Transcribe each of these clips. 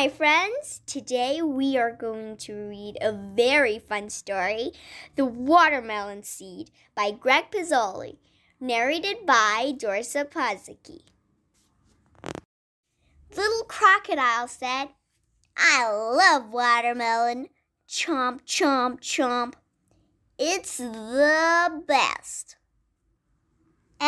my friends. Today we are going to read a very fun story The Watermelon Seed by Greg Pizzoli, narrated by Dorsa Pazicki. Little Crocodile said, I love watermelon. Chomp, chomp, chomp. It's the best.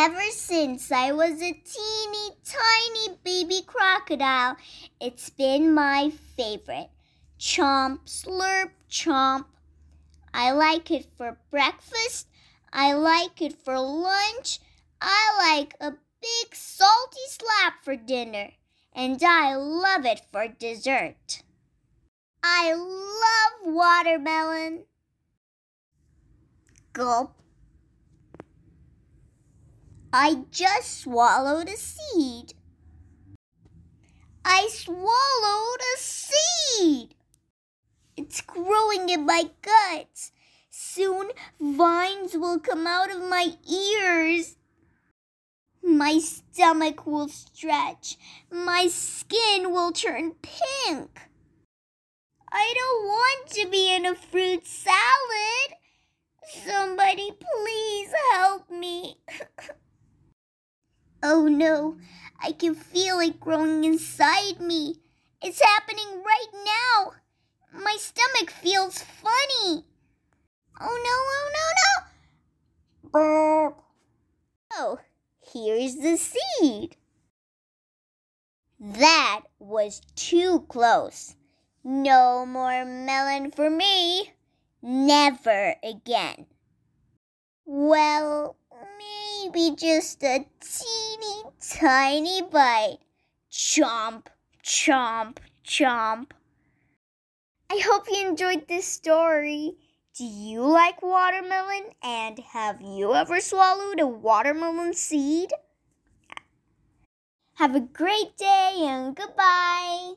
Ever since I was a teeny tiny baby crocodile, it's been my favorite. Chomp, slurp, chomp. I like it for breakfast. I like it for lunch. I like a big salty slap for dinner. And I love it for dessert. I love watermelon. Gulp. I just swallowed a seed. I swallowed a seed. It's growing in my guts. Soon vines will come out of my ears. My stomach will stretch. My skin will turn pink. I don't want to be in a fruit salad. Somebody please help me. Oh no, I can feel it growing inside me. It's happening right now. My stomach feels funny. Oh no, oh no, no. Burp. Oh, here's the seed. That was too close. No more melon for me. Never again. Well, maybe just a teeny tiny bite. Chomp, chomp, chomp. I hope you enjoyed this story. Do you like watermelon? And have you ever swallowed a watermelon seed? Have a great day and goodbye.